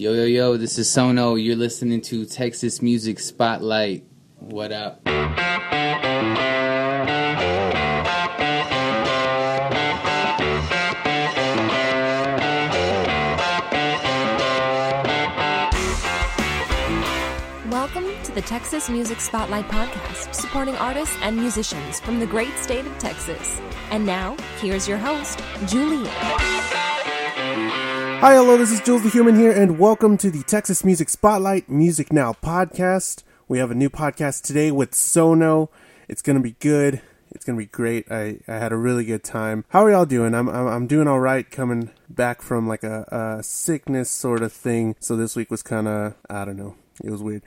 Yo, yo, yo, this is Sono. You're listening to Texas Music Spotlight. What up? Welcome to the Texas Music Spotlight Podcast, supporting artists and musicians from the great state of Texas. And now, here's your host, Julian. Hi, hello, this is Jules the Human here, and welcome to the Texas Music Spotlight Music Now podcast. We have a new podcast today with Sono. It's going to be good. It's going to be great. I, I had a really good time. How are y'all doing? I'm, I'm, I'm doing all right coming back from like a, a sickness sort of thing. So this week was kind of, I don't know, it was weird.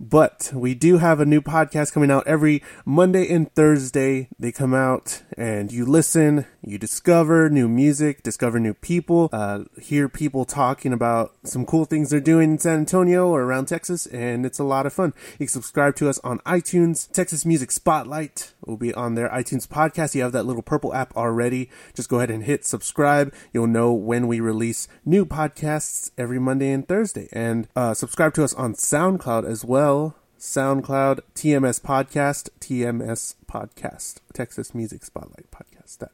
But we do have a new podcast coming out every Monday and Thursday. They come out and you listen, you discover new music, discover new people, uh, hear people talking about some cool things they're doing in San Antonio or around Texas, and it's a lot of fun. You can subscribe to us on iTunes. Texas Music Spotlight will be on their iTunes podcast. You have that little purple app already. Just go ahead and hit subscribe. You'll know when we release new podcasts every Monday and Thursday. And uh, subscribe to us on SoundCloud as well. SoundCloud, TMS Podcast, TMS Podcast, Texas Music Spotlight Podcast. That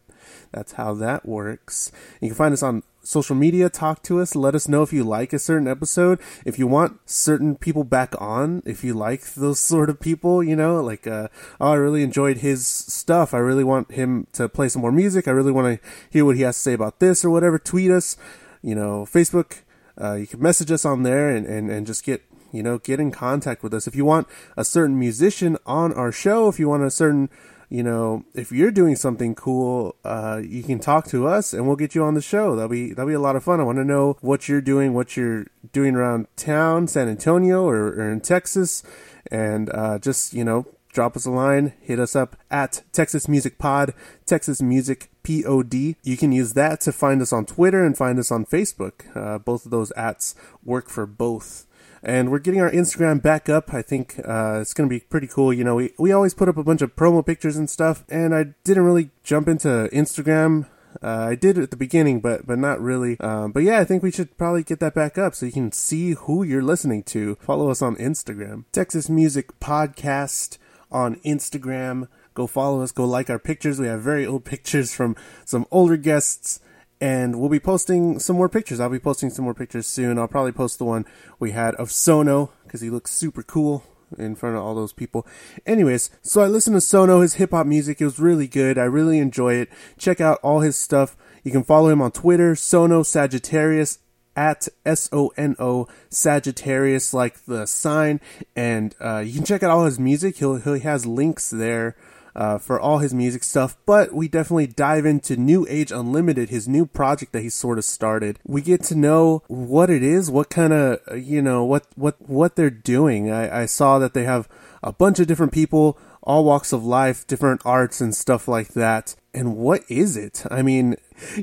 that's how that works. You can find us on social media. Talk to us. Let us know if you like a certain episode. If you want certain people back on, if you like those sort of people, you know, like, uh, oh, I really enjoyed his stuff. I really want him to play some more music. I really want to hear what he has to say about this or whatever. Tweet us, you know, Facebook. Uh, you can message us on there and, and, and just get you know, get in contact with us. If you want a certain musician on our show, if you want a certain, you know, if you're doing something cool, uh, you can talk to us and we'll get you on the show. That'll be, that'll be a lot of fun. I want to know what you're doing, what you're doing around town, San Antonio or, or in Texas. And, uh, just, you know, drop us a line, hit us up at Texas Music Pod, Texas Music Pod. You can use that to find us on Twitter and find us on Facebook. Uh, both of those ats work for both and we're getting our Instagram back up. I think uh, it's going to be pretty cool. You know, we, we always put up a bunch of promo pictures and stuff, and I didn't really jump into Instagram. Uh, I did at the beginning, but but not really. Um, but yeah, I think we should probably get that back up so you can see who you're listening to. Follow us on Instagram, Texas Music Podcast on Instagram. Go follow us. Go like our pictures. We have very old pictures from some older guests and we'll be posting some more pictures. I'll be posting some more pictures soon. I'll probably post the one we had of Sono because he looks super cool in front of all those people. Anyways, so I listened to Sono, his hip hop music. It was really good. I really enjoy it. Check out all his stuff. You can follow him on Twitter, Sono Sagittarius at S O N O Sagittarius, like the sign. And uh, you can check out all his music. He'll, he has links there uh, for all his music stuff, but we definitely dive into New Age Unlimited, his new project that he sort of started. We get to know what it is, what kind of, you know, what, what, what they're doing. I, I saw that they have a bunch of different people, all walks of life, different arts and stuff like that. And what is it? I mean,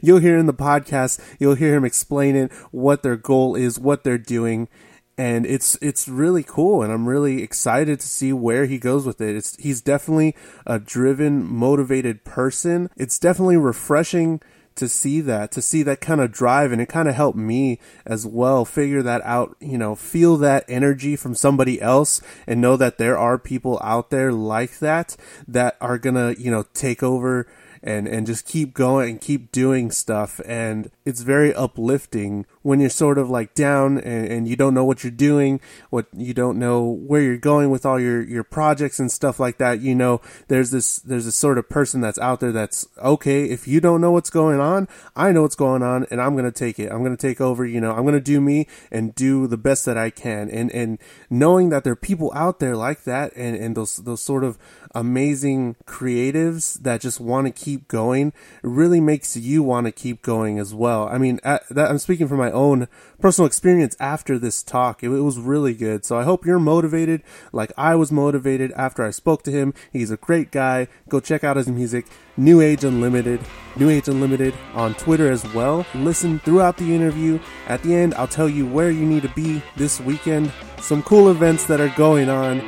you'll hear in the podcast, you'll hear him explaining what their goal is, what they're doing and it's it's really cool and I'm really excited to see where he goes with it. It's he's definitely a driven, motivated person. It's definitely refreshing to see that, to see that kind of drive and it kind of helped me as well figure that out, you know, feel that energy from somebody else and know that there are people out there like that that are going to, you know, take over and and just keep going and keep doing stuff and it's very uplifting when you're sort of like down and, and you don't know what you're doing what you don't know where you're going with all your your projects and stuff like that you know there's this there's this sort of person that's out there that's okay if you don't know what's going on i know what's going on and i'm gonna take it i'm gonna take over you know i'm gonna do me and do the best that i can and and knowing that there are people out there like that and and those those sort of amazing creatives that just want to keep going really makes you want to keep going as well. I mean, that, I'm speaking from my own personal experience after this talk. It, it was really good. So I hope you're motivated like I was motivated after I spoke to him. He's a great guy. Go check out his music. New Age Unlimited, New Age Unlimited on Twitter as well. Listen throughout the interview. At the end, I'll tell you where you need to be this weekend, some cool events that are going on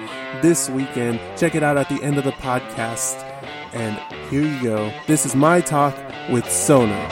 this weekend. Check it out at the end of the podcast. And here you go. This is my talk with Sono.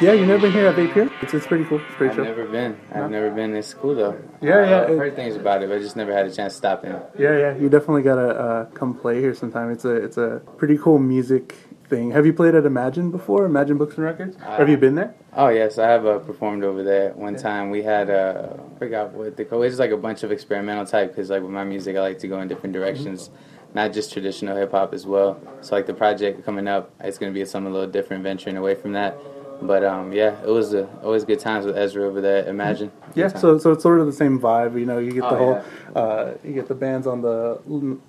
Yeah, you never been here at Vape here? It's, it's pretty cool. It's pretty I've chill. never been. I've never been. It's cool though. Yeah, yeah, I've heard things about it, but I just never had a chance to stop in. Yeah, yeah. You definitely gotta uh, come play here sometime. It's a it's a pretty cool music thing. Have you played at Imagine before? Imagine Books and Records? Or have you been there? Oh yes, I have uh, performed over there. One time we had uh, I forgot what the call. It's like a bunch of experimental type because like with my music, I like to go in different directions, not just traditional hip hop as well. So like the project coming up, it's gonna be something a little different, venturing away from that. But um, yeah, it was uh, always good times with Ezra over there. Imagine. Yeah, so so it's sort of the same vibe. You know, you get the Oh, whole uh, you get the bands on the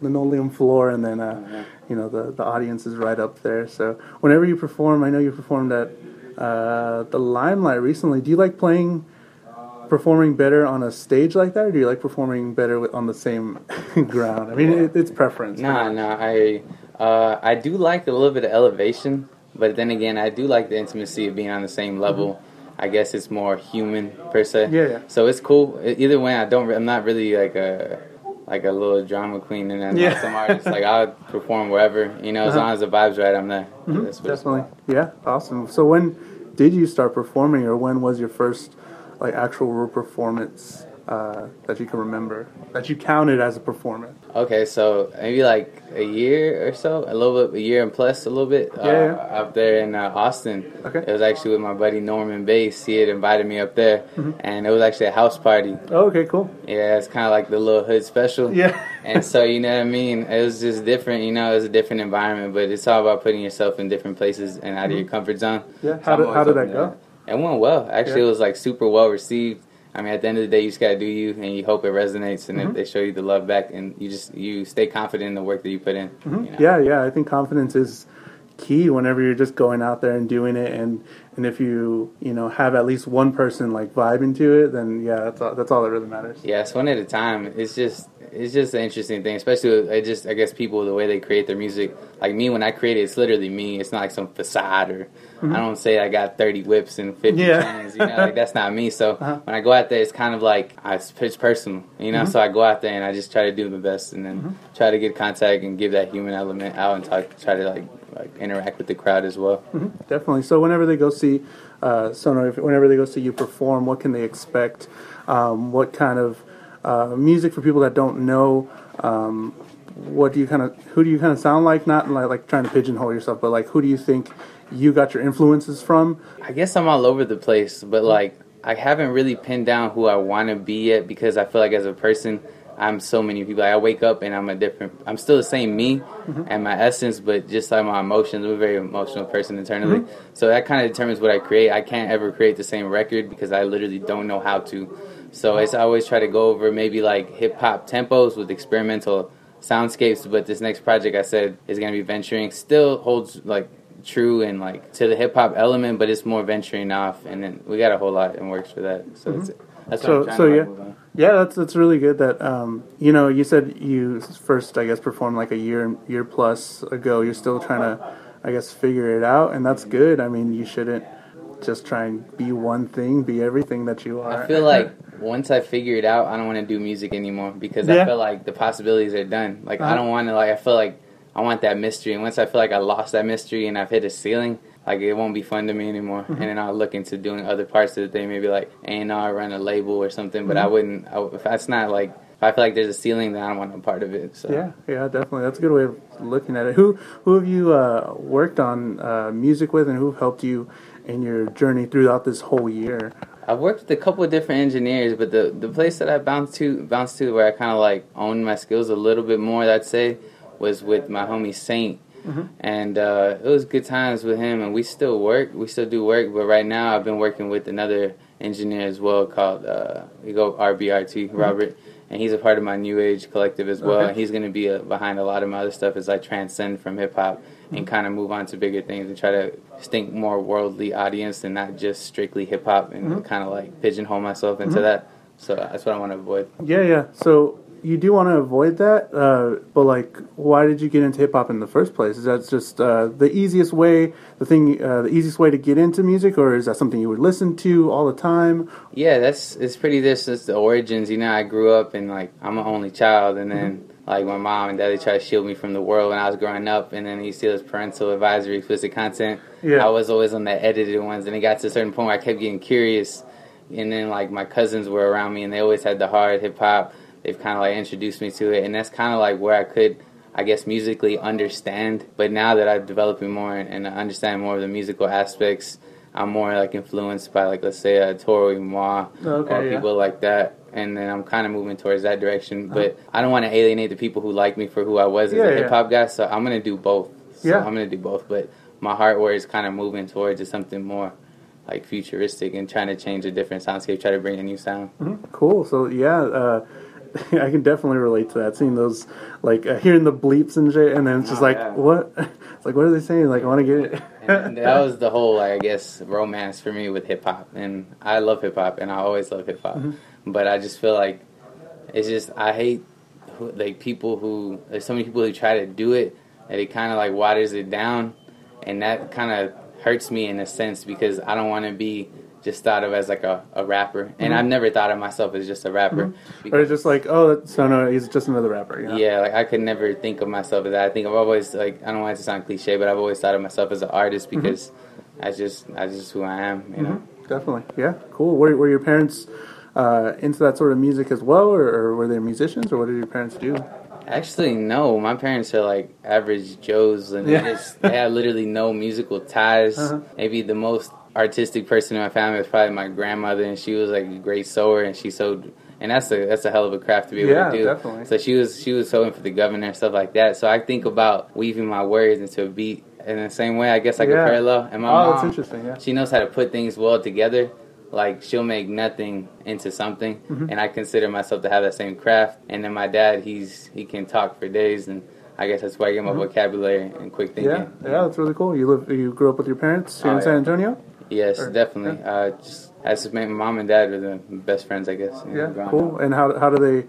linoleum floor, and then uh, yeah. you know the the audience is right up there. So whenever you perform, I know you performed at uh, the Limelight recently. Do you like playing? Performing better on a stage like that, or do you like performing better with, on the same ground? I mean, it, it's preference. Nah, nah. I uh, I do like a little bit of elevation, but then again, I do like the intimacy of being on the same level. I guess it's more human per se. Mm-hmm. Yeah, yeah. So it's cool. Either way, I don't. I'm not really like a like a little drama queen, and then Yeah. some artists like I'll perform wherever. You know, as Uh-huh. long as the vibes right, I'm there. Mhm, That's definitely. Yeah, awesome. So when did you start performing, or when was your first like actual real performance uh, that you can remember that you counted as a performance? Okay, so maybe like a year or so, a little bit, a year and plus, a little bit. Yeah, uh, yeah. Up there in uh, Austin. Okay. It was actually with my buddy Norman Bass. He had invited me up there, Mm-hmm. and it was actually a house party. Oh, okay, cool. Yeah, it's kind of like the little hood special. Yeah. and so you know what I mean. It was just different. You know, it was a different environment, but it's all about putting yourself in different places and out of your comfort zone. Mm-hmm. Yeah. So How did- how did that go? It went well. Actually, Yeah. it was like super well received. I mean, at the end of the day, you just gotta do you, and you hope it resonates, and Mm-hmm. if they show you the love back, and you just you stay confident in the work that you put in. you know? Mm-hmm. Yeah, yeah. I think confidence is key whenever you're just going out there and doing it, and and if you you know have at least one person like vibing to it, then yeah, that's all, that's all that really matters. Yeah, it's one at a time. It's just it's just an interesting thing, especially with, I just I guess people the way they create their music. Like me, when I create it, it's literally me. It's not like some facade or I don't say I got thirty whips and fifty Yeah. chains. You know, like that's not me. So Uh-huh. when I go out there, it's kind of like I, it's, it's personal. You know, so I go out there and I just try to do my best, and then try to get contact and give that human element out and talk, try to like like interact with the crowd as well. Definitely. So whenever they go see uh, whenever they go see you perform, what can they expect? Um, what kind of uh, music for people that don't know? Um, what do you kind of who do you kind of sound like? Not like like trying to pigeonhole yourself, but like who do you think you got your influences from? I guess I'm all over the place, but like I haven't really pinned down who I want to be yet because I feel like as a person, I'm so many people. Like, I wake up and I'm a different. I'm still the same me mm-hmm. and my essence, but just like my emotions. I'm a very emotional person internally, mm-hmm. so that kind of determines what I create. I can't ever create the same record because I literally don't know how to. So it's I always try to go over maybe like hip hop tempos with experimental soundscapes. But this next project I said is gonna be venturing. Still holds like true and like to the hip hop element, but it's more venturing off, and then we got a whole lot and works for that. So that's it. That's what So- I'm trying so to yeah. Yeah, that's that's really good. That um, you know, you said you first, I guess, performed like a year year plus ago. You're still trying to, I guess, figure it out, and that's good. I mean, you shouldn't just try and be one thing, be everything that you are. I feel like once I figure it out, I don't want to do music anymore because Yeah. I feel like the possibilities are done. Like Uh-huh. I don't want to like I feel like I want that mystery, and once I feel like I lost that mystery and I've hit a ceiling, like it won't be fun to me anymore. Mm-hmm. And then I'll look into doing other parts of the thing, maybe like A and R, run a label or something. But Mm-hmm. I wouldn't. I, if that's not like if I feel like there's a ceiling, then I don't want no part of it. So Yeah, yeah, definitely. That's a good way of looking at it. Who who have you uh, worked on uh, music with, and who helped you in your journey throughout this whole year? I've worked with a couple of different engineers, but the the place that I bounced to bounced to where I kind of like owned my skills a little bit more, I'd say, was with my homie Saint. And uh, it was good times with him, and we still work. We still do work, but right now I've been working with another engineer as well called uh, we go RBRT Robert, and he's a part of my New Age collective as well. Okay. And he's going to be uh behind a lot of my other stuff as I transcend from hip hop and kind of move on to bigger things and try to think more worldly audience and not just strictly hip hop and kind of like pigeonhole myself into that. So that's what I want to avoid. Yeah, yeah. So you do want to avoid that, uh, but like, why did you get into hip hop in the first place? Is that just uh, the easiest way, the thing, uh, the easiest way to get into music, or is that something you would listen to all the time? Yeah, that's it's pretty. This is the origins. You know, I grew up and like I'm an only child, and then. Mm-hmm. Like my mom and daddy tried to shield me from the world when I was growing up, and then you see this parental advisory explicit content. Yeah. I was always on the edited ones, and it got to a certain point where I kept getting curious, and then like my cousins were around me, and they always had the hard hip hop they've kind of like introduced me to it, and that's kind of like where I could, I guess, musically understand. But now that I'm developing more and understand more of the musical aspects, I'm more like influenced by like let's say a uh, Toro Moi okay, or yeah. people like that. And then I'm kind of moving towards that direction, uh-huh. but I don't want to alienate the people who like me for who I was as yeah, a hip hop yeah. guy. So I'm gonna do both. So yeah, I'm gonna do both. But my heart where is kind of moving towards is something more like futuristic and trying to change a different soundscape, try to bring a new sound. Mm-hmm. Cool. So yeah, uh, I can definitely relate to that. Seeing those, like uh, hearing the bleeps and shit, and then it's just oh, like, yeah. what? It's like, what are they saying? Like, I want to get it. and that was the whole, I guess, romance for me with hip hop, and I love hip hop, and I always love hip hop, mm-hmm. but I just feel like it's just I hate like people who there's so many people who try to do it, and it kind of like waters it down, and that kind of hurts me in a sense because I don't want to be just thought of as like a, a rapper, and mm-hmm. I've never thought of myself as just a rapper. Mm-hmm. Or just like, oh, Sono, he's just another rapper. You know? Yeah, like I could never think of myself as that. I think I've always like I don't want it to sound cliche, but I've always thought of myself as an artist mm-hmm. because mm-hmm. I just that's just who I am. You know, mm-hmm. definitely. Yeah, cool. Were, were your parents uh, into that sort of music as well, or, or were they musicians, or what did your parents do? Actually, no. My parents are like average Joes, and yeah. they just they have literally no musical ties. Uh-huh. Maybe the most artistic person in my family was probably my grandmother, and she was like a great sewer, and she sewed. And that's a that's a hell of a craft to be able yeah, to do. Definitely. So she was she was sewing for the governor and stuff like that. So I think about weaving my words into a beat in the same way. I guess like yeah. a parallel. And my oh, mom, that's interesting. Yeah. She knows how to put things well together. Like she'll make nothing into something, mm-hmm. and I consider myself to have that same craft. And then my dad, he's he can talk for days and I guess that's why I get my mm-hmm. vocabulary and quick thinking. Yeah, yeah, that's really cool. You live, you grew up with your parents here oh, in San Antonio. Yes, or, definitely. Yeah. Uh, just as my mom and dad are the best friends, I guess. Yeah, cool. Up. And how how do they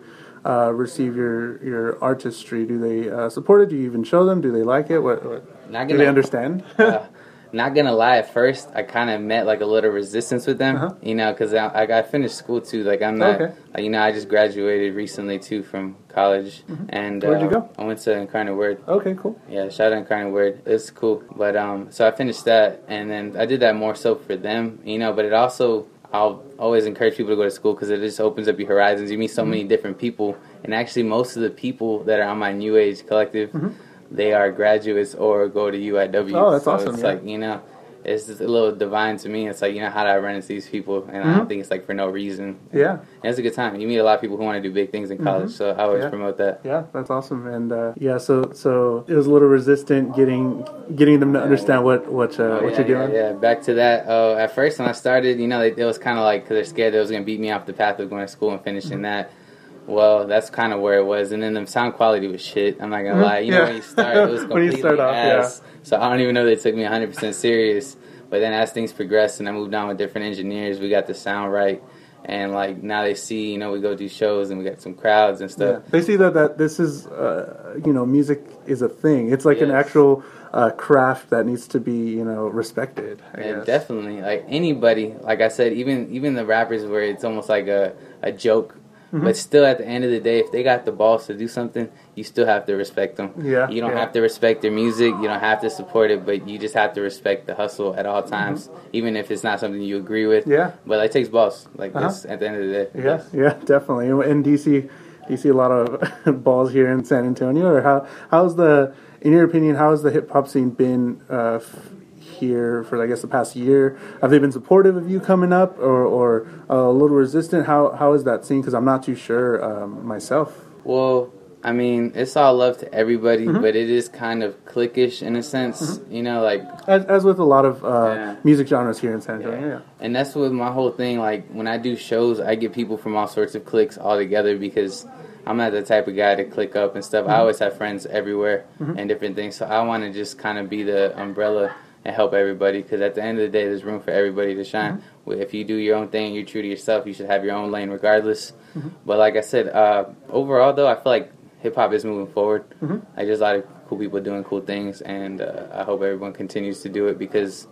uh, receive your your artistry? Do they uh, support it? Do you even show them? Do they like it? What, what Not gonna, do they understand? Uh, not gonna lie, at first I kind of met like a little resistance with them, uh-huh. you know, because I, I, finished school too. Like I'm not, okay. you know, I just graduated recently too from college, mm-hmm. and where'd uh, you go? I went to Incarnate Word. Okay, cool. Yeah, shout out Incarnate Word. It's cool, but um, so I finished that, and then I did that more so for them, you know, but it also I'll always encourage people to go to school because it just opens up your horizons. You meet so mm-hmm. many different people, and actually, most of the people that are on my New Age collective, mm-hmm. They are graduates or go to UIW. Oh, that's so awesome! It's yeah. like you know, it's just a little divine to me. It's like you know how do I run into these people, and mm-hmm. I don't think it's like for no reason. Yeah, and it's a good time. You meet a lot of people who want to do big things in college, mm-hmm. so I always yeah. promote that. Yeah, that's awesome. And uh, yeah, so so it was a little resistant getting getting them to understand what what uh, oh, what yeah, you're doing. Yeah, back to that. Uh, at first, when I started, you know, it, it was kind of like because they're scared they was gonna beat me off the path of going to school and finishing mm-hmm. that. Well, that's kind of where it was, and then the sound quality was shit. I'm not gonna mm-hmm. lie. You know, when you start, it was completely when you start off, ass. Yeah. So I don't even know they took me 100 percent serious. But then as things progressed and I moved on with different engineers, we got the sound right. And like now they see, you know, we go do shows and we got some crowds and stuff. Yeah. They see that that this is, uh, you know, music is a thing. It's like yes. an actual uh, craft that needs to be, you know, respected. I definitely, like anybody, like I said, even even the rappers where it's almost like a a joke Mm-hmm. But still, at the end of the day, if they got the balls to do something, you still have to respect them. Yeah, you don't yeah. have to respect their music. You don't have to support it, but you just have to respect the hustle at all times, mm-hmm. even if it's not something you agree with. Yeah, but it takes balls. Like uh-huh. this, at the end of the day. Yeah, yes. yeah, definitely. In DC, you see a lot of balls here in San Antonio. Or how how's the, in your opinion, how has the hip hop scene been? Uh, here for I guess the past year? Have they been supportive of you coming up, or, or uh, a little resistant? How how is that seen? Because I'm not too sure um, myself. Well, I mean, it's all love to everybody, mm-hmm. but it is kind of cliquish in a sense, mm-hmm. you know, like as, as, with a lot of uh, yeah. music genres here in San Antonio. Yeah. yeah. and that's what my whole thing. Like when I do shows, I get people from all sorts of cliques all together because I'm not the type of guy to click up and stuff. Mm-hmm. I always have friends everywhere mm-hmm. and different things, so I want to just kind of be the umbrella and help everybody. Because at the end of the day, there's room for everybody to shine. If you do your own thing, you're true to yourself. You should have your own lane, regardless. But like I said, uh, overall though, I feel like hip hop is moving forward. Like there's a lot of cool people doing cool things, and uh, I hope everyone continues to do it because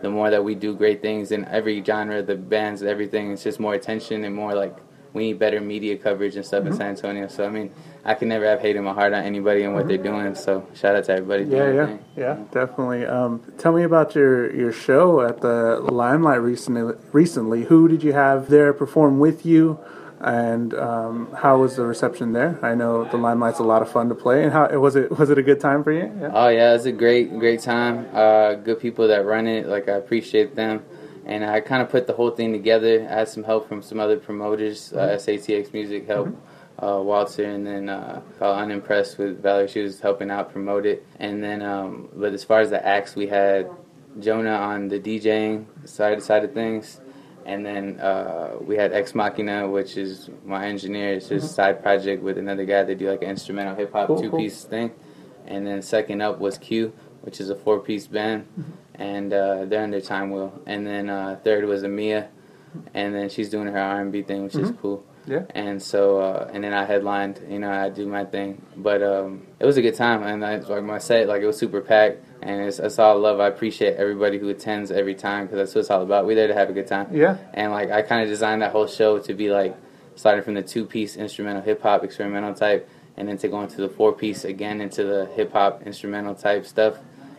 the more that we do great things in every genre, the bands, everything, it's just more attention and more like we need better media coverage and stuff in San Antonio. So I mean, I can never have hate in my heart on anybody and what they're doing. So shout out to everybody. doing Yeah, yeah, yeah, definitely. Um, tell me about your, your show at the Limelight recently. Recently, who did you have there perform with you, and um, how was the reception there? I know the Limelight's a lot of fun to play, and how was it? Was it a good time for you? Yeah. Oh yeah, it was a great, great time. Uh, good people that run it. Like I appreciate them, and I kind of put the whole thing together. I had some help from some other promoters. Uh, SATX Music help. Uh, Walter and then uh, called Unimpressed with Valerie. She was helping out promote it. And then, um, but as far as the acts, we had Jonah on the DJing side side of things, and then uh, we had Ex Machina, which is my engineer. It's his side project with another guy. They do like an instrumental hip hop Cool, two cool. piece thing. And then second up was Q, which is a four piece band, and uh, they're under Time Wheel. And then uh, third was Amia, and then she's doing her R and B thing, which is cool. Yeah. And so, uh, and then I headlined, you know, I do my thing. But um, it was a good time, and I, like my set, like it was super packed, and it's, it's all love. I appreciate everybody who attends every time because that's what it's all about. We're there to have a good time. Yeah. And like I kind of designed that whole show to be like starting from the two piece instrumental hip hop experimental type, and then to go into the four piece again into the hip hop instrumental type stuff.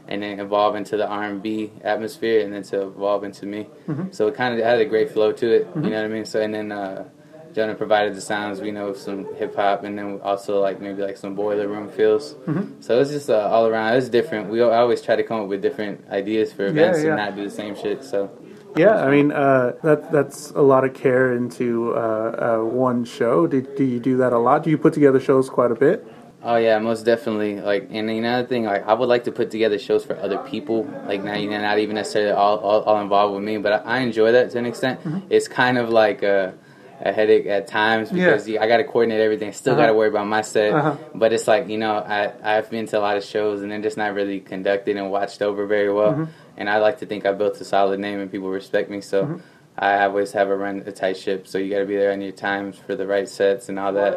And then evolve into the R and B atmosphere, and then to evolve into me. So it kind of had a great flow to it. You know what I mean? So and then uh, Jonah provided the sounds, we know, some hip hop, and then also like maybe like some boiler room feels. Mm-hmm. So it's just uh, all around. It's different. We always try to come up with different ideas for events yeah. and not do the same shit. So Yeah, I mean uh, that that's a lot of care into uh, uh, one show. Do, do you do that a lot? Do you put together shows quite a bit? Oh yeah, most definitely. Like, and another thing, like, I would like to put together shows for other people. Like, now you know, not even necessarily all, all, all involved with me, but I, I enjoy that to an extent. It's kind of like a, a headache at times because Yeah. you, I got to coordinate everything. Still Uh-huh. got to worry about my set, Uh-huh. but it's like you know, I I've been to a lot of shows and they're just not really conducted and watched over very well. Mm-hmm. And I like to think I built a solid name and people respect me. So. Mm-hmm. I always have a run a tight ship, so you got to be there on your times for the right sets and all that.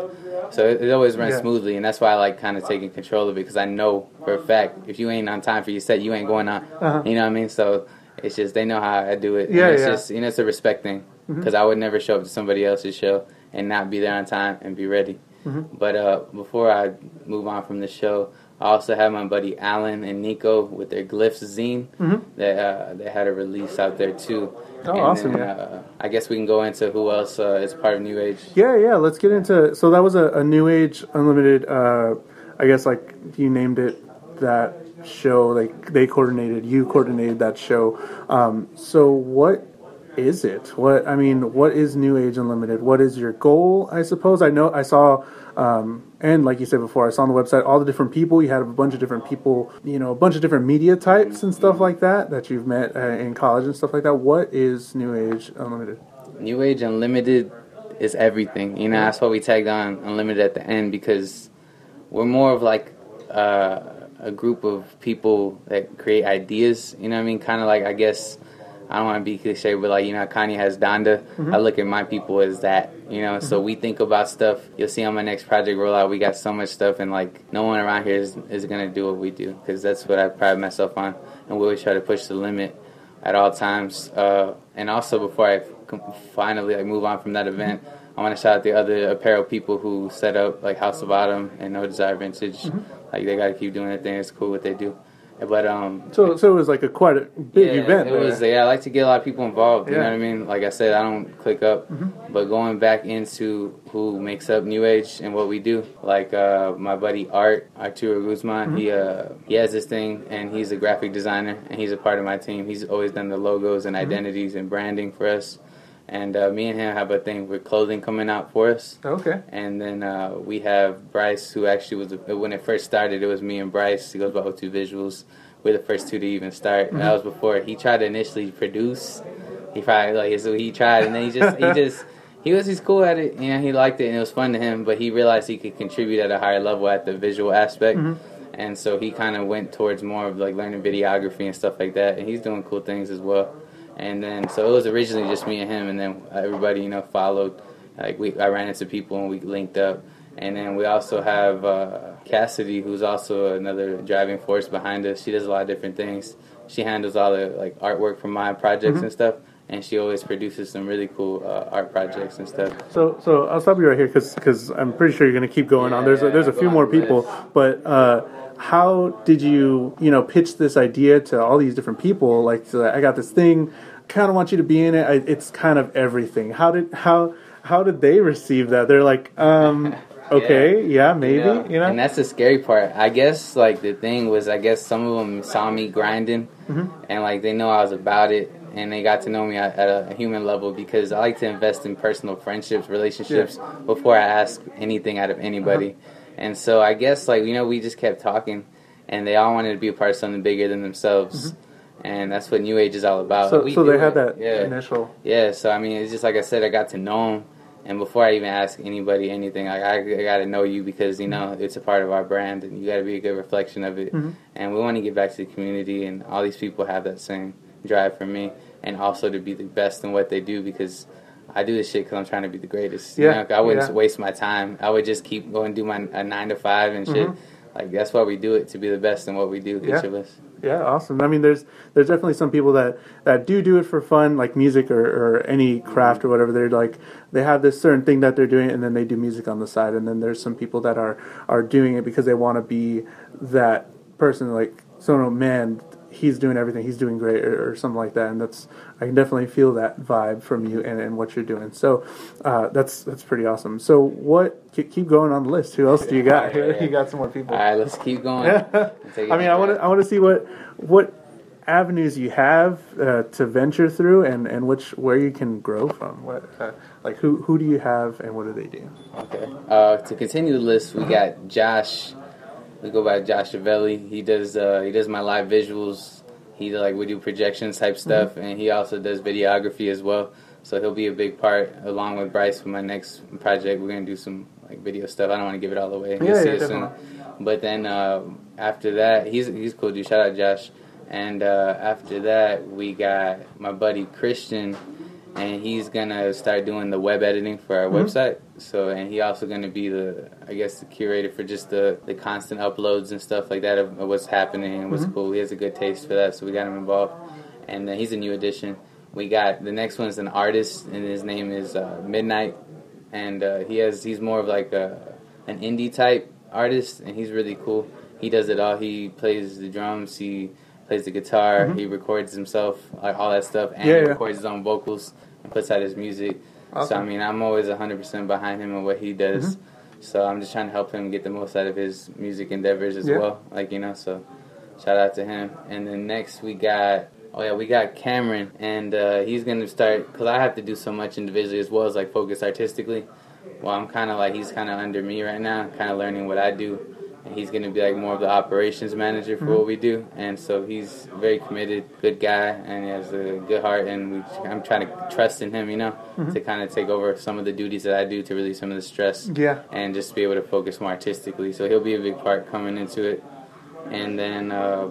So it, it always runs Yeah. smoothly, and that's why I like kind of taking control of it because I know for a fact if you ain't on time for your set, you ain't going on. Uh-huh. You know what I mean? So it's just they know how I do it. Yeah, and it's yeah. Mm-hmm. just you know it's a respect thing because I would never show up to somebody else's show and not be there on time and be ready. Mm-hmm. But uh, before I move on from the show, I also have my buddy Alan and Nico with their Glyphs zine. They uh, they had a release out there too. Mm-hmm. Oh, awesome, yeah. Uh, I guess we can go into who else uh, is part of New Age. Yeah, yeah. Let's get into. So that was a, a New Age Unlimited. Uh, I guess like you named it that show. Like they coordinated. You coordinated that show. Um, so what is it? What I mean, what is New Age Unlimited? What is your goal? I suppose I know. I saw. Um, and like you said before, I saw on the website all the different people. You had a bunch of different people, you know, a bunch of different media types and stuff like that that you've met uh, in college and stuff like that. What is New Age Unlimited? New Age Unlimited is everything. You know, that's why we tagged on Unlimited at the end because we're more of like uh, a group of people that create ideas. You know what I mean? Kind of like, I guess, I don't want to be cliche, but like, you know, Kanye has Donda. Mm-hmm. I look at my people as that, you know? So mm-hmm. we think about stuff. You'll see on my next project rollout, we got so much stuff, and like, no one around here is, is going to do what we do because that's what I pride myself on. And we always try to push the limit at all times. Uh, and also, before I finally like move on from that mm-hmm. event, I want to shout out the other apparel people who set up like House of Autumn and No Desire Vintage. Like they got to keep doing their thing. It's cool what they do. But um, So, so it was like a quite a big yeah, event. It there. was. Yeah, I like to get a lot of people involved. You Yeah. know what I mean? Like I said, I don't click up, but going back into who makes up New Age and what we do, like uh, my buddy Art Arturo Guzman, he uh, he has this thing, and he's a graphic designer, and he's a part of my team. He's always done the logos and identities and branding for us. And uh, me and him have a thing with clothing coming out for us. Okay. And then uh, we have Bryce, who actually was the, when it first started. It was me and Bryce. He goes by O2 Visuals. We're the first two to even start. That was before he tried to initially produce. He probably like so he tried, and then he just he just he was he's cool at it. You know, he liked it, and it was fun to him. But he realized he could contribute at a higher level at the visual aspect. And and so he kind of went towards more of like learning videography and stuff like that, and he's doing cool things as well. And then so it was originally just me and him, and then everybody you know followed. Like we, I ran into people and we linked up. And then we also have uh, Cassidy, who's also another driving force behind us. She does a lot of different things. She handles all the like artwork for my projects Mhm. and stuff, and she always produces some really cool uh, art projects and stuff. So, so I'll stop you right here because I'm pretty sure you're going to keep going on. There's a, there's a few more people, list. but uh, how did you you know pitch this idea to all these different people? Like, so I got this thing, kind of want you to be in it. I, it's kind of everything. How did how how did they receive that? They're like, um, okay, yeah, maybe, you know. And that's the scary part. I guess like the thing was, I guess some of them saw me grinding, Mm-hmm. and like they know I was about it, and they got to know me at, at a human level because I like to invest in personal friendships, relationships before I ask anything out of anybody. Uh-huh. And so I guess like you know we just kept talking, and they all wanted to be a part of something bigger than themselves. And that's what New Age is all about. Mm-hmm. so We so they had that yeah. initial. Yeah, so I mean, it's just like I said, I got to know them and before I even ask anybody anything, like I, I got to know you because you know it's a part of our brand, and you got to be a good reflection of it. Mhm. And we want to give back to the community, and all these people have that same drive for me, and also to be the best in what they do because. I do this shit because I'm trying to be the greatest. You Yeah, know, I wouldn't yeah. waste my time. I would just keep going do my a nine to five and shit. Mhm. Like that's why we do it to be the best in what we do. Yeah. Each of us. Yeah, awesome. I mean, there's there's definitely some people that that do do it for fun, like music or, or any craft or whatever. They're like they have this certain thing that they're doing, and then they do music on the side. And then there's some people that are are doing it because they want to be that person. Like, Sono man, he's doing everything. He's doing great, or, or something like that. And that's I can definitely feel that vibe from you and, and what you're doing. So uh, that's that's pretty awesome. So what? Keep keep going on the list. Who else do you got? Yeah, yeah. you got some more people. All right, let's keep going. Yeah. Take it I mean, I want to I want to see what what avenues you have uh, to venture through, and, and which where you can grow from. What uh, like who who do you have, and what do they do? Okay. Uh, to continue the list, we got Josh. We go by Josh Avelli. He does uh, he does my live visuals. He like we do projections type stuff, and he also does videography as well. So he'll be a big part along with Bryce for my next project. We're gonna do some like video stuff. I don't want to give it all away. You'll Yeah, see yeah, it soon. definitely. But then uh, after that, he's he's cool dude. Shout out Josh. And uh, after that, we got my buddy Christian, and he's gonna start doing the web editing for our Mhm. website. So, and he also gonna be the, I guess, the curator for just the the constant uploads and stuff like that of, of what's happening and what's Mhm. cool. He has a good taste for that, so we got him involved. And then he's a new addition. We got the next one's an artist, and his name is uh, Midnight, and uh, he has he's more of like a an indie type artist, and he's really cool. He does it all. He plays the drums. He plays the guitar. Mhm. He records himself, like all that stuff, and Yeah, he yeah. records his own vocals and puts out his music. So I mean, I'm always 100% behind him and what he does. Mhm. So I'm just trying to help him get the most out of his music endeavors as Yeah. well. Like you know, so shout out to him. And then next we got. Oh yeah, we got Cameron, and uh, he's gonna start because I have to do so much individually as well as like focus artistically. Well, I'm kind of like he's kind of under me right now, kind of learning what I do, he's gonna be like more of the operations manager for Mhm. what we do. And so he's very committed, good guy, and he has a good heart. And we, I'm trying to trust in him, you know, Mhm. to kind of take over some of the duties that I do to release some of the stress Yeah. and just be able to focus more artistically. So he'll be a big part coming into it. And then, uh,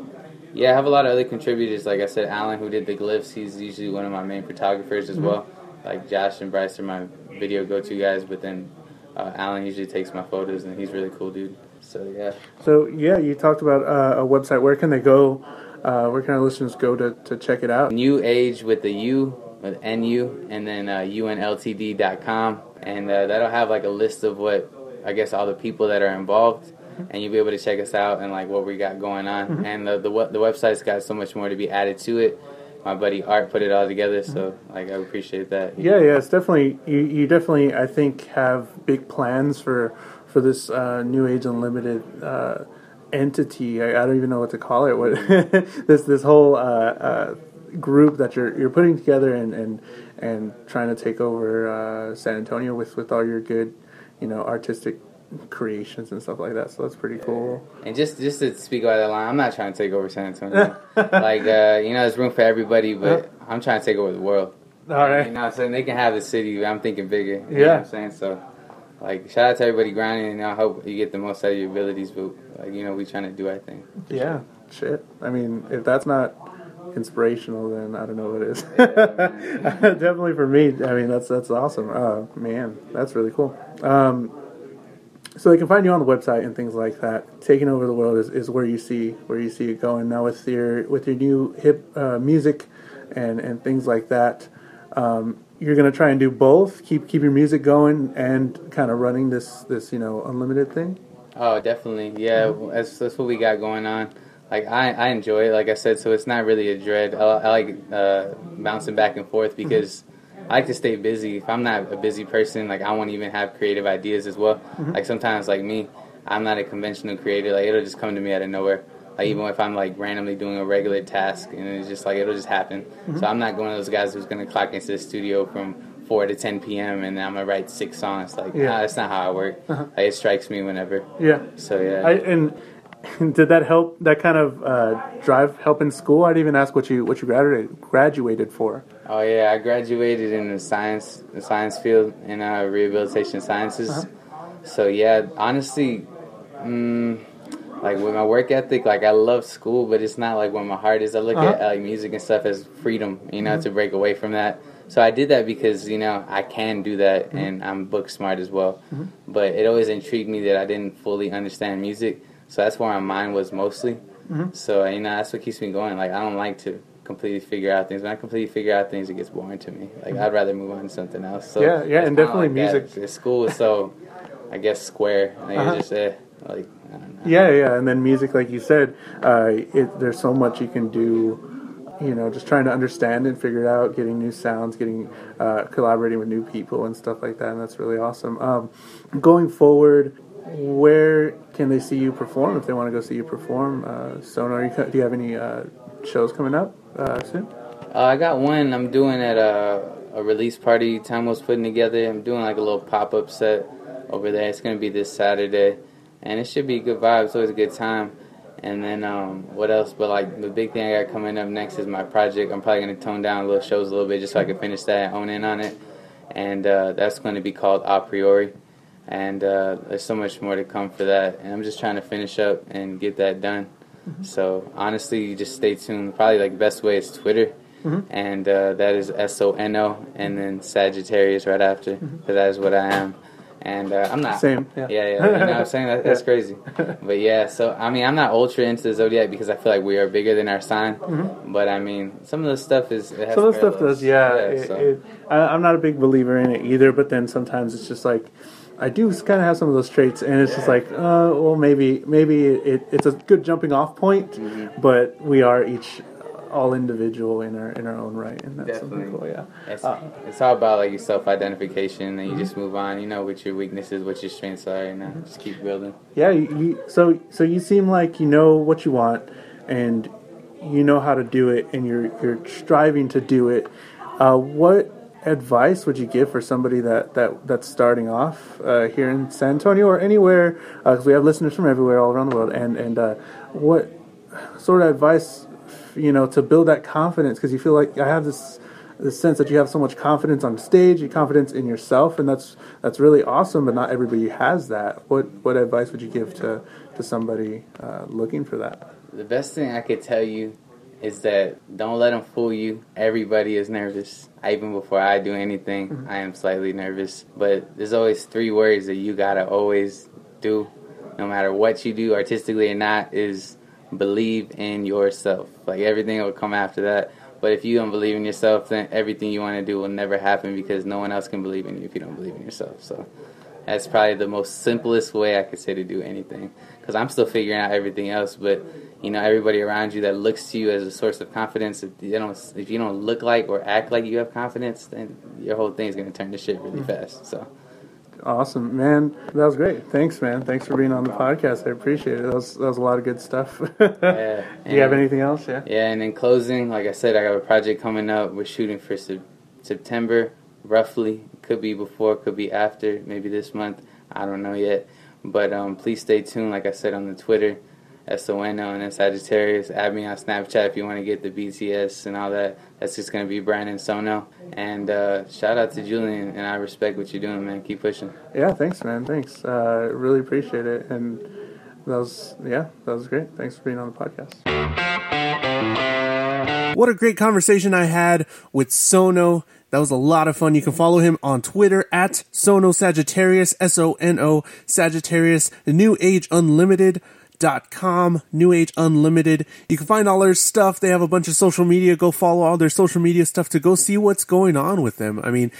yeah, I have a lot of other contributors. Like I said, Alan, who did the glyphs, he's usually one of my main photographers as Mhm. well. Like Josh and Bryce are my video go-to guys, but then uh, Alan usually takes my photos, and he's a really cool dude. So yeah, So yeah, you talked about uh, a website. Where can they go? Uh, where can our listeners go to, to check it out? New Age with the U, with NU, and then uh, UNLTD.com, and uh, that'll have like a list of what I guess all the people that are involved, and you'll be able to check us out and like what we got going on. Mhm. And the the the website's got so much more to be added to it. My buddy Art put it all together, so like I appreciate that. Yeah, yeah, it's definitely you. You definitely, I think, have big plans for for this uh, New Age Unlimited uh, entity. I, I don't even know what to call it. What this this whole uh, uh, group that you're you're putting together and and and trying to take over uh, San Antonio with with all your good, you know, artistic creations and stuff like that. So that's pretty cool. And just just to speak about that line, I'm not trying to take over San Antonio. like uh, you know, there's room for everybody, but I'm trying to take over the world. All right. You know what I'm saying? They can have the city. I'm thinking bigger. You know Yeah. what I'm saying? So, like shout out to everybody grinding, and I hope you get the most out of your abilities. But like you know, we trying to do our thing. Yeah, shit. I mean, if that's not inspirational, then I don't know what is. Definitely for me. I mean, that's that's awesome. Uh, man, that's really cool. Um, so they can find you on the website and things like that. Taking over the world is, is where you see where you see it going now with your with your new hip uh, music and and things like that. Um, you're gonna try and do both. Keep keep your music going and kind of running this this you know unlimited thing. Oh, definitely. Yeah, that's that's what we got going on. Like I, I enjoy it. Like I said, so it's not really a dread. I, I like uh, bouncing back and forth because I like to stay busy. If I'm not a busy person, like I won't even have creative ideas as well. Like sometimes, like me, I'm not a conventional creator. Like it'll just come to me out of nowhere. Like even if I'm like randomly doing a regular task and it's just like it'll just happen. So I'm not one of those guys who's gonna clock into the studio from four to ten p.m. and I'm gonna write six songs. Like Yeah. nah, that's not how I work. Like it strikes me whenever. Yeah. So yeah. I, and did that help? That kind of uh, drive help in school? I didn't even ask what you what you graduated graduated for. Oh yeah, I graduated in the science the science field in uh, rehabilitation sciences. So yeah, honestly, mm, like with my work ethic, like I love school, but it's not like where my heart is. I look at Uh-huh. like music and stuff as freedom, you know, to break away from that. So I did that because you know I can do that, and I'm book smart as well. But it always intrigued me that I didn't fully understand music, so that's where my mind was mostly. So you know that's what keeps me going. Like I don't like to completely figure out things. When I completely figure out things, it gets boring to me. Like I'd rather move on to something else. So Yeah, yeah, and definitely like music. The school is so, I guess, square. Like Uh-huh. just eh, like I don't know. Yeah, yeah, and then music, like you said, uh, it, there's so much you can do. You know, just trying to understand and figure it out, getting new sounds, getting uh, collaborating with new people and stuff like that, and that's really awesome. Um, going forward, where can they see you perform if they want to go see you perform? Uh, you, do you have any uh, shows coming up uh, soon? Uh, I got one I'm doing at a, a release party Tom was putting together. I'm doing like a little pop up set over there. It's gonna be this Saturday, and it should be a good vibe. It's always a good time. And then um, what else? But like the big thing I got coming up next is my project. I'm probably gonna tone down little shows a little bit just so I can finish that, own in on it, and uh, that's going to be called A Priori. And uh, there's so much more to come for that. And I'm just trying to finish up and get that done. So honestly, you just stay tuned. Probably like best way is Twitter, and uh, that is S O N O, and then Sagittarius right after, because that is what I am. And uh, I'm not Same, yeah. yeah, yeah. You know I'm saying that, that's Yeah. crazy. But yeah, so I mean, I'm not ultra into the zodiac because I feel like we are bigger than our sign. But I mean, some of the stuff is it has Some of the stuff does, yeah. it, so- it, I, I'm not a big believer in it either, but then sometimes it's just like I do kind of have some of those traits, and it's just like, uh, well, maybe maybe it, it's a good jumping off point, Mm-hmm. but we are each all individual in our in our own right, and that's something cool. Yeah. It's, Uh, it's all about like your self identification, and you Mm-hmm. just move on. You know what your weaknesses, what your strengths are, and uh, just keep building. Yeah, you, you, so so you seem like you know what you want, and you know how to do it, and you're you're striving to do it. Uh, what advice would you give for somebody that, that that's starting off uh, here in San Antonio or anywhere? Because we have listeners from everywhere, all around the world, and and uh, what sort of advice you know to build that confidence? Because you feel like I have this the sense that you have so much confidence on stage, your confidence in yourself, and that's that's really awesome. But not everybody has that. What what advice would you give to to somebody uh, looking for that? The best thing I could tell you is that don't let them fool you. Everybody is nervous. Even before I do anything, I am slightly nervous. But there's always three words that you gotta always do, no matter what you do, artistically or not, is believe in yourself. Like everything will come after that. But if you don't believe in yourself, then everything you want to do will never happen because no one else can believe in you if you don't believe in yourself. So that's probably the most simplest way I could say to do anything. Because I'm still figuring out everything else, but you know, everybody around you that looks to you as a source of confidence. If you don't, if you don't look like or act like you have confidence, then your whole thing is gonna turn to shit really mm. fast. So Awesome, man. That was great. Thanks, man. Thanks for being on the podcast. I appreciate it. That was that was a lot of good stuff. yeah. Do you have anything else? Yeah. Yeah, and in closing, like I said, I got a project coming up. We're shooting for sep- September, roughly. Could be before, could be after, maybe this month. I don't know yet. But um, please stay tuned, like I said on the Twitter. S O N O, and then Sagittarius. Add me on Snapchat if you want to get the BTS and all that. That's just gonna be Brandon Sono. And uh, shout out to Julian, and I respect what you're doing, man. Keep pushing. Yeah, thanks, man. Thanks. Uh, really appreciate it. And that was yeah, that was great. Thanks for being on the podcast. What a great conversation I had with Sono. That was a lot of fun. You can follow him on Twitter at Sono Sagittarius, S O N O Sagittarius, the New Age Unlimited. Dot com, New Age Unlimited. You can find all their stuff. They have a bunch of social media. Go follow all their social media stuff to go see what's going on with them. I mean,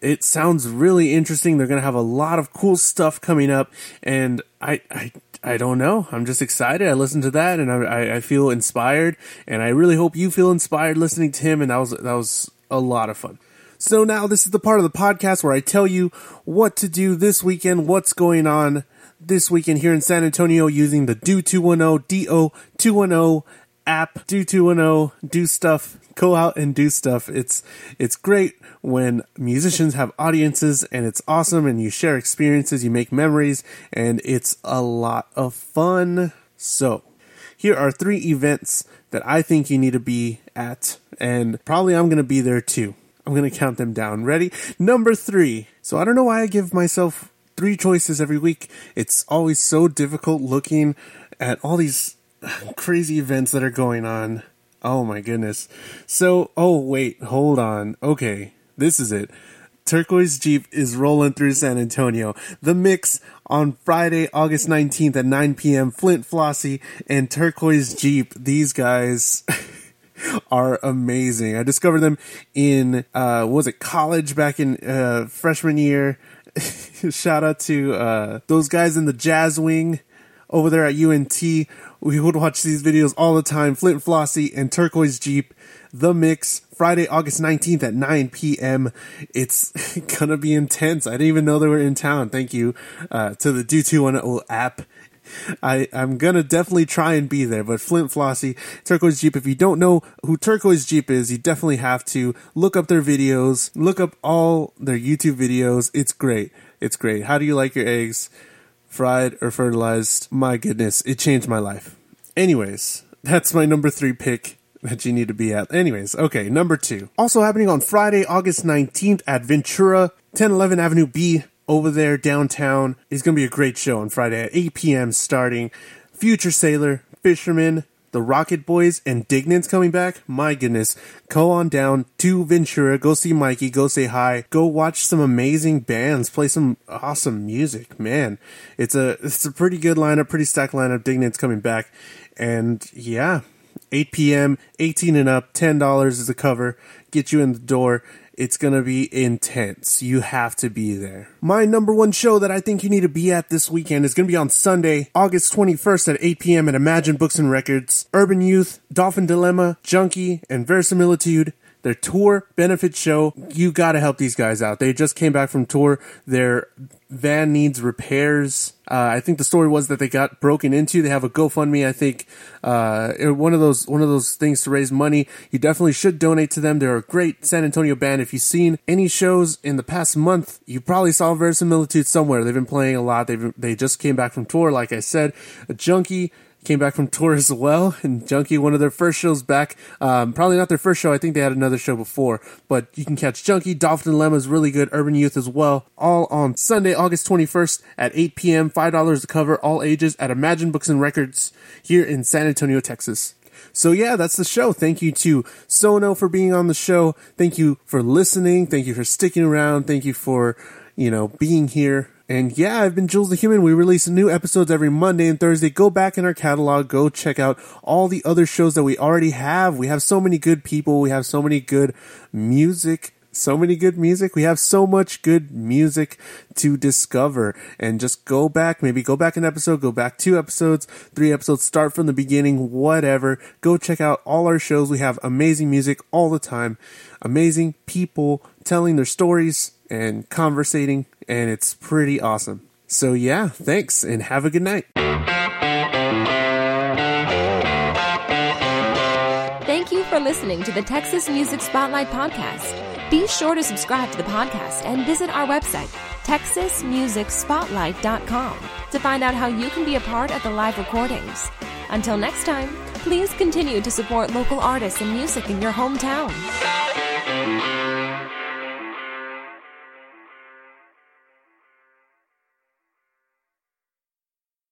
it sounds really interesting. They're going to have a lot of cool stuff coming up, and I, I, I don't know. I'm just excited. I listened to that, and I, I feel inspired, and I really hope you feel inspired listening to him. And that was that was a lot of fun. So now this is the part of the podcast where I tell you what to do this weekend, what's going on this weekend here in San Antonio using the Do 210 DO 210 app. Do 210, do stuff, go out and do stuff. It's it's great when musicians have audiences and it's awesome and you share experiences, you make memories and it's a lot of fun. So, here are three events that I think you need to be at and probably I'm going to be there too. I'm going to count them down. Ready? Number 3. So I don't know why I give myself three choices every week. It's always so difficult looking at all these crazy events that are going on. Oh my goodness. So, oh wait, hold on. Okay, this is it. Turquoise Jeep is rolling through San Antonio. The mix on Friday, August 19th at 9 p.m. Flynt Flossy and Turquoise Jeep. These guys are amazing. I discovered them in, uh, was it college back in, uh, freshman year. Shout out to, uh, those guys in the jazz wing over there at UNT. We would watch these videos all the time. Flynt Flossy and Turquoise Jeep. The Mix, Friday, August 19th at 9 p.m. It's gonna be intense. I didn't even know they were in town. Thank you, uh, to the Do 210 app. I, I'm gonna definitely try and be there, but Flynt Flossy, Turquoise Jeep, if you don't know who Turquoise Jeep is, you definitely have to look up their videos, look up all their YouTube videos. It's great. It's great. How do you like your eggs? Fried or fertilized? My goodness, it changed my life. Anyways, that's my number three pick that you need to be at. Anyways, okay, number two. Also happening on Friday, August 19th at Ventura, 1011 Avenue B over there downtown. It's going to be a great show on Friday at 8 p.m. starting. Future Sailor, Fisherman, the Rocket Boys, and Dignant's coming back. My goodness. Go on down to Ventura. Go see Mikey. Go say hi. Go watch some amazing bands. Play some awesome music. Man, it's a, it's a pretty good lineup, pretty stacked lineup. Dignant's coming back. And yeah, 8 p.m., 18 and up, $10 is the cover. Get you in the door. It's gonna be intense. You have to be there. My number one show that I think you need to be at this weekend is gonna be on Sunday, August 21st at 8 p.m. at Imagine Books and Records. Urban Youth, Dolphin Dilemma, Junkie, and Verisimilitude their tour benefit show. You got to help these guys out. They just came back from tour. Their van needs repairs. Uh, I think the story was that they got broken into. They have a GoFundMe. I think uh, one of those one of those things to raise money. You definitely should donate to them. They're a great San Antonio band. If you've seen any shows in the past month, you probably saw Verisimilitude somewhere. They've been playing a lot. They they just came back from tour. Like I said, a junkie came back from tour as well. And Junkie, one of their first shows back. Um, probably not their first show. I think they had another show before. But you can catch Junkie, Dolphin Dilemma is really good. Urban Youth as well. All on Sunday, August 21st at 8 p.m. $5 to cover all ages at Imagine Books and Records here in San Antonio, Texas. So yeah, that's the show. Thank you to Sono for being on the show. Thank you for listening. Thank you for sticking around. Thank you for, you know, being here and yeah, I've been Jules the Human. We release new episodes every Monday and Thursday. Go back in our catalog, go check out all the other shows that we already have. We have so many good people, we have so many good music. So many good music. We have so much good music to discover. And just go back, maybe go back an episode, go back two episodes, three episodes, start from the beginning, whatever. Go check out all our shows. We have amazing music all the time, amazing people telling their stories and conversating and it's pretty awesome. So, yeah, thanks and have a good night. Thank you for listening to the Texas Music Spotlight Podcast. Be sure to subscribe to the podcast and visit our website, texasmusicspotlight.com, to find out how you can be a part of the live recordings. Until next time, please continue to support local artists and music in your hometown.